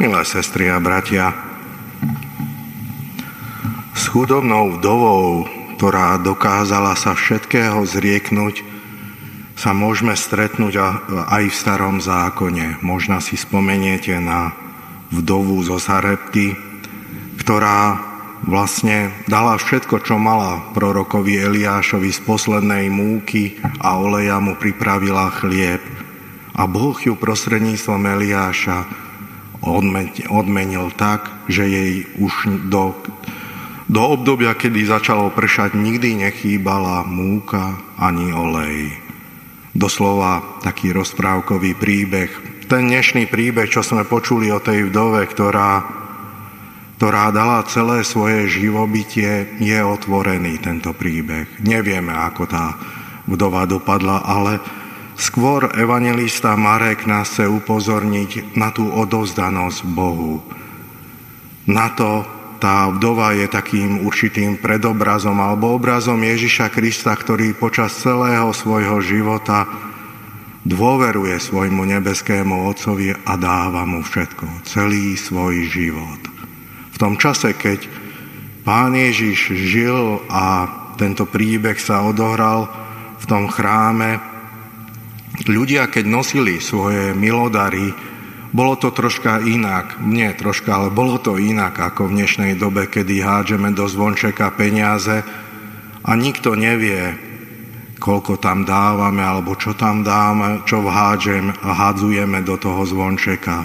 Milé sestry a bratia, s chudobnou vdovou, ktorá dokázala sa všetkého zrieknúť, sa môžeme stretnúť aj v starom zákone. Možno si spomeniete na vdovu zo Sarepty, ktorá vlastne dala všetko, čo mala prorokovi Eliášovi z poslednej múky a oleja mu pripravila chlieb. A Boh ju prostredníctvom Eliáša odmenil tak, že jej už do, do obdobia, kedy začalo pršať, nikdy nechýbala múka ani olej. Doslova taký rozprávkový príbeh. Ten dnešný príbeh, čo sme počuli o tej vdove, ktorá, ktorá dala celé svoje živobytie, je otvorený tento príbeh. Nevieme, ako tá vdova dopadla, ale Skôr evangelista Marek nás chce upozorniť na tú odovzdanosť Bohu. Na to tá vdova je takým určitým predobrazom alebo obrazom Ježiša Krista, ktorý počas celého svojho života dôveruje svojmu nebeskému Otcovi a dáva mu všetko, celý svoj život. V tom čase, keď pán Ježiš žil a tento príbeh sa odohral v tom chráme, Ľudia, keď nosili svoje milodary, bolo to troška inak, nie troška, ale bolo to inak ako v dnešnej dobe, kedy hádžeme do zvončeka peniaze a nikto nevie, koľko tam dávame alebo čo tam dáme, čo vhádžem hádzujeme do toho zvončeka.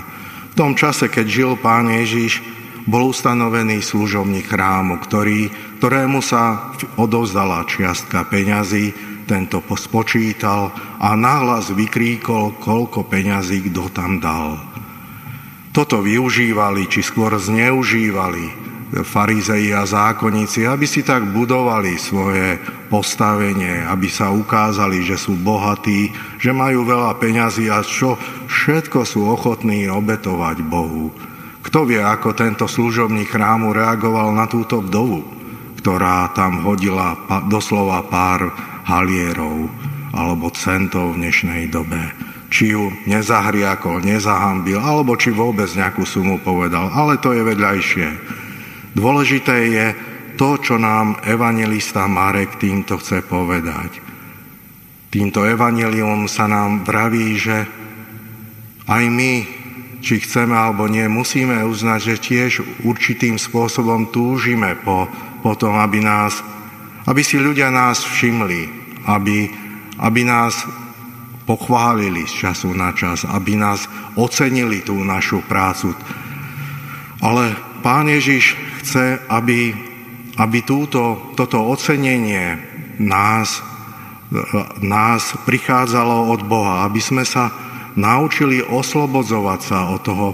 V tom čase, keď žil pán Ježiš, bol ustanovený služobník chrámu, ktorý, ktorému sa odovzdala čiastka peňazí, tento spočítal a náhlas vykríkol, koľko peňazí kto tam dal. Toto využívali, či skôr zneužívali farizei a zákonníci, aby si tak budovali svoje postavenie, aby sa ukázali, že sú bohatí, že majú veľa peňazí a čo všetko sú ochotní obetovať Bohu. Kto vie, ako tento služobník chrámu reagoval na túto vdovu, ktorá tam hodila doslova pár halierov alebo centov v dnešnej dobe. Či ju nezahriakol, nezahambil, alebo či vôbec nejakú sumu povedal. Ale to je vedľajšie. Dôležité je to, čo nám evangelista Marek týmto chce povedať. Týmto evanelium sa nám vraví, že aj my, či chceme alebo nie, musíme uznať, že tiež určitým spôsobom túžime po, po tom, aby nás aby si ľudia nás všimli, aby, aby nás pochválili z času na čas, aby nás ocenili tú našu prácu. Ale Pán Ježiš chce, aby, aby túto, toto ocenenie nás, nás prichádzalo od Boha, aby sme sa naučili oslobodzovať sa od toho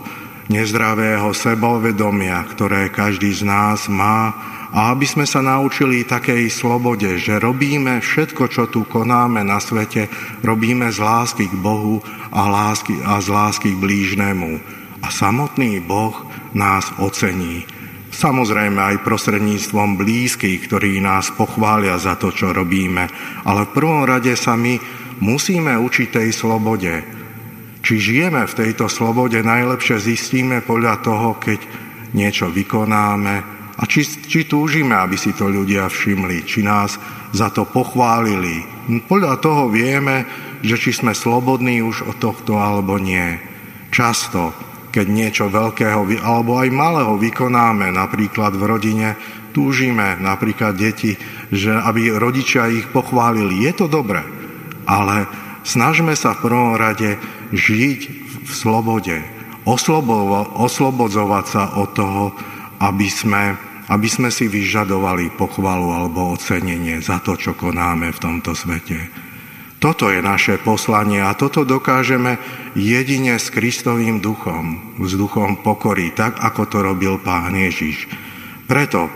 nezdravého sebovedomia, ktoré každý z nás má a aby sme sa naučili takej slobode, že robíme všetko, čo tu konáme na svete, robíme z lásky k Bohu a, lásky, a z lásky k blížnemu. A samotný Boh nás ocení. Samozrejme aj prostredníctvom blízkych, ktorí nás pochvália za to, čo robíme. Ale v prvom rade sa my musíme učiť tej slobode. Či žijeme v tejto slobode, najlepšie zistíme podľa toho, keď niečo vykonáme, a či, či túžime, aby si to ľudia všimli, či nás za to pochválili. Podľa toho vieme, že či sme slobodní už od tohto alebo nie. Často, keď niečo veľkého alebo aj malého vykonáme, napríklad v rodine, túžime napríklad deti, že aby rodičia ich pochválili. Je to dobré, ale snažme sa v prvom rade žiť v slobode, oslobodzovať sa od toho, aby sme aby sme si vyžadovali pochvalu alebo ocenenie za to, čo konáme v tomto svete. Toto je naše poslanie a toto dokážeme jedine s Kristovým duchom, s duchom pokory, tak ako to robil Pán Ježiš. Preto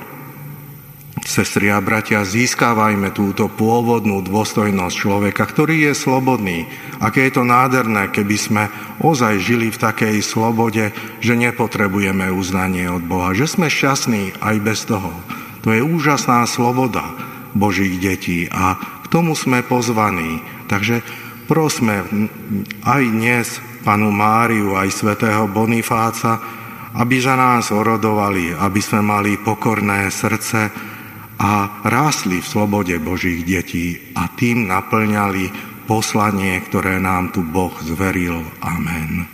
Sestri a bratia, získávajme túto pôvodnú dôstojnosť človeka, ktorý je slobodný. Aké je to nádherné, keby sme ozaj žili v takej slobode, že nepotrebujeme uznanie od Boha, že sme šťastní aj bez toho. To je úžasná sloboda Božích detí a k tomu sme pozvaní. Takže prosme aj dnes panu Máriu, aj svätého Bonifáca, aby za nás orodovali, aby sme mali pokorné srdce a rásli v slobode Božích detí a tým naplňali poslanie, ktoré nám tu Boh zveril. Amen.